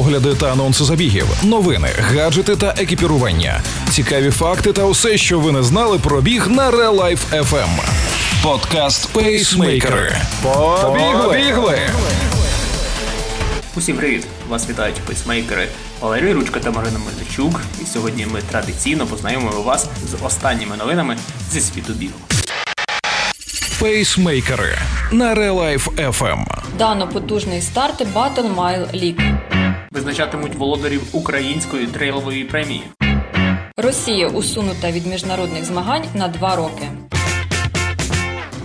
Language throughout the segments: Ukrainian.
огляди та анонси забігів, новини, гаджети та екіпірування, цікаві факти та усе, що ви не знали про біг на Real Life FM. Подкаст Пейсмейкери. Побігли! Усім привіт! Вас вітають пейсмейкери Валерій Ручка та Марина Мельничук. І сьогодні ми традиційно познайомимо вас з останніми новинами зі світу бігу. Пейсмейкери на Real Life FM. Дано потужний старт Battle Mile League. Визначатимуть володарів української трейлової премії. Росія усунута від міжнародних змагань на два роки.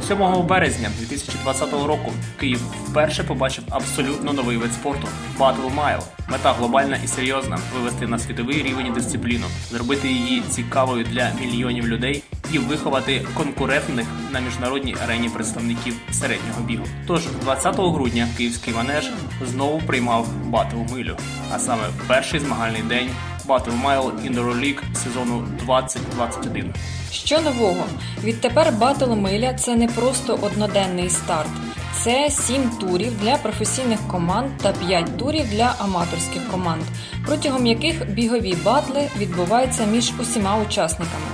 7 березня 2020 року Київ вперше побачив абсолютно новий вид спорту Battle Mile. Мета глобальна і серйозна вивести на світовий рівень дисципліну, зробити її цікавою для мільйонів людей і виховати конкурентних на міжнародній арені представників середнього бігу. Тож 20 грудня київський манеж знову приймав Battle Милю, а саме перший змагальний день Battle Mile Indoor League сезону 2021. Що нового? Відтепер Battle Миля це не просто одноденний старт. Це сім турів для професійних команд та п'ять турів для аматорських команд, протягом яких бігові батли відбуваються між усіма учасниками.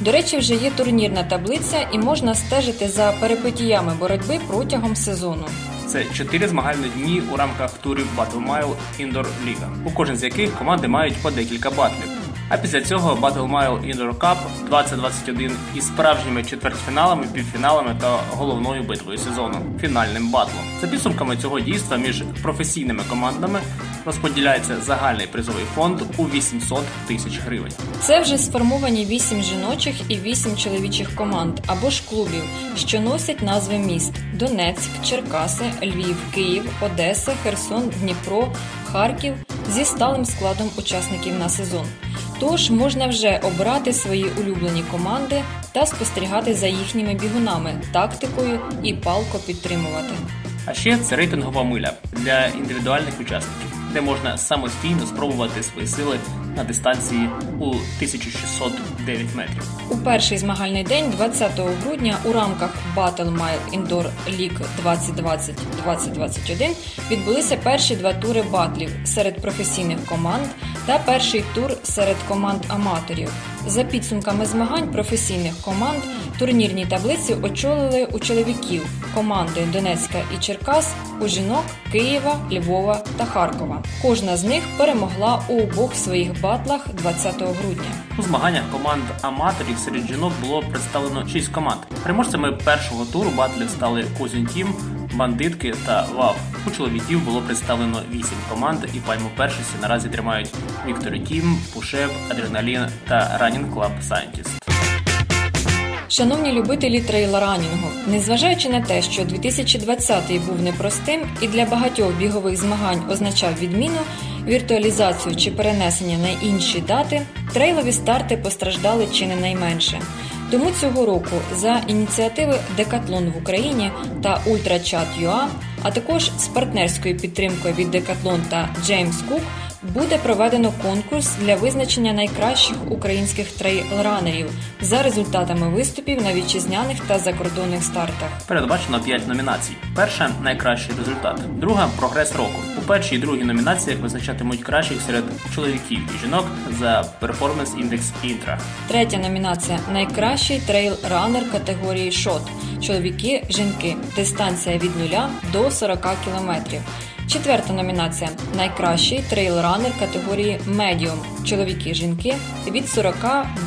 До речі, вже є турнірна таблиця і можна стежити за перипетіями боротьби протягом сезону. Це чотири змагальні дні у рамках турів Battle Mile Indoor League, у кожен з яких команди мають по декілька батлів. А після цього Battle Mile Indoor Cup 2021 із справжніми четвертьфіналами, півфіналами та головною битвою сезону фінальним батлом. За підсумками цього дійства між професійними командами розподіляється загальний призовий фонд у 800 тисяч гривень. Це вже сформовані вісім жіночих і вісім чоловічих команд або ж клубів, що носять назви міст: Донецьк, Черкаси, Львів, Київ, Одеса, Херсон, Дніпро, Харків зі сталим складом учасників на сезон. Тож можна вже обрати свої улюблені команди та спостерігати за їхніми бігунами, тактикою і палко підтримувати. А ще це рейтингова миля для індивідуальних учасників, де можна самостійно спробувати свої сили на дистанції у 1609 метрів. У перший змагальний день, 20 грудня, у рамках Battle Mile Indoor League 2020-2021 відбулися перші два тури батлів серед професійних команд та перший тур серед команд аматорів. За підсумками змагань професійних команд турнірній таблиці очолили у чоловіків команди Донецька і Черкас, у жінок Києва, Львова та Харкова. Кожна з них перемогла у обох своїх батлах 20 грудня. У змаганнях команд аматорів серед жінок було представлено 6 команд. Переможцями першого туру батлів стали Козін Team, бандитки та ВАВ. У чоловіків було представлено 8 команд, і пальму першості наразі тримають Віктор Team, Push Up, Адреналін та Running Club Scientist. Шановні любителі трейлранінгу, незважаючи на те, що 2020 був непростим і для багатьох бігових змагань означав відміну, віртуалізацію чи перенесення на інші дати, трейлові старти постраждали чи не найменше. Тому цього року за ініціативи Декатлон в Україні та Ультрачат.ua, а також з партнерською підтримкою від Декатлон та Джеймс Кук буде проведено конкурс для визначення найкращих українських трейлранерів за результатами виступів на вітчизняних та закордонних стартах. Передбачено 5 номінацій. Перша найкращий результат, друга прогрес року. У першій і другій номінаціях визначатимуть кращих серед чоловіків і жінок за performance index ITRA. Третя номінація найкращий трейл-ранер категорії short. Чоловіки, жінки. Дистанція від 0 до 40 кілометрів. Четверта номінація найкращий трейл-ранер категорії медіум. Чоловіки, жінки від 40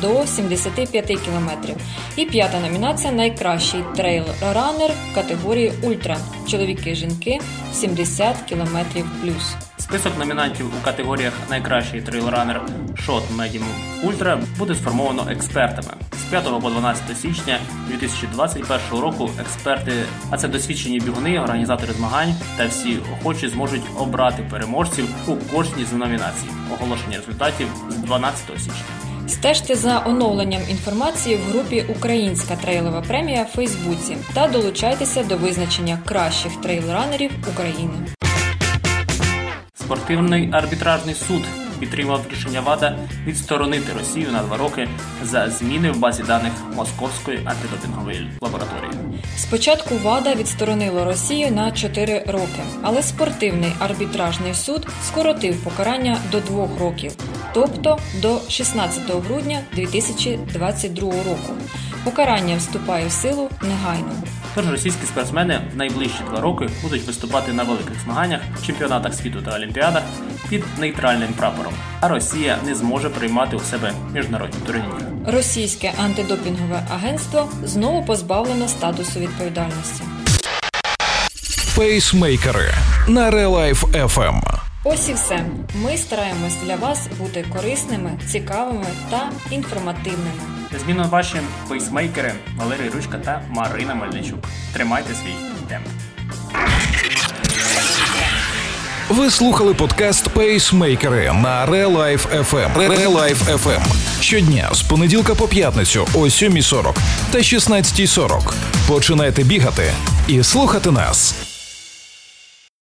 до 75 кілометрів. І п'ята номінація найкращий трейл-ранер категорії ультра. Чоловіки, жінки 70 кілометрів плюс. Список номінантів у категоріях найкращий трейлранер Shot Medium Ultra буде сформовано експертами. З 5 по 12 січня 2021 року експерти, а це досвідчені бігуни, організатори змагань та всі охочі зможуть обрати переможців у кожній з номінацій. Оголошення результатів з 12 січня. Стежте за оновленням інформації в групі Українська трейлова премія в Фейсбуці та долучайтеся до визначення кращих трейлранерів України. Спортивний арбітражний суд підтримав рішення ВАДА відсторонити Росію на два роки за зміни в базі даних Московської антидопінгової лабораторії. Спочатку ВАДА відсторонило Росію на 4 роки, але спортивний арбітражний суд скоротив покарання до 2 років, тобто до 16 грудня 2022 року. Покарання вступає в силу негайно. Тож російські спортсмени в найближчі два роки будуть виступати на великих змаганнях, чемпіонатах світу та олімпіадах під нейтральним прапором, а Росія не зможе приймати у себе міжнародні турніри. Російське антидопінгове агентство знову позбавлено статусу відповідальності. Пейсмейкери на Релайф FM. Ось і все. Ми стараємось для вас бути корисними, цікавими та інформативними. Незмінно ваші пейсмейкери Валерій Ручка та Марина Мельничук. Тримайте свій темп. Ви слухали подкаст Пейсмейкери на Релайф FM. Релайф FM. Щодня з понеділка по п'ятницю о 7.40 та 16.40. Починайте бігати і слухати нас.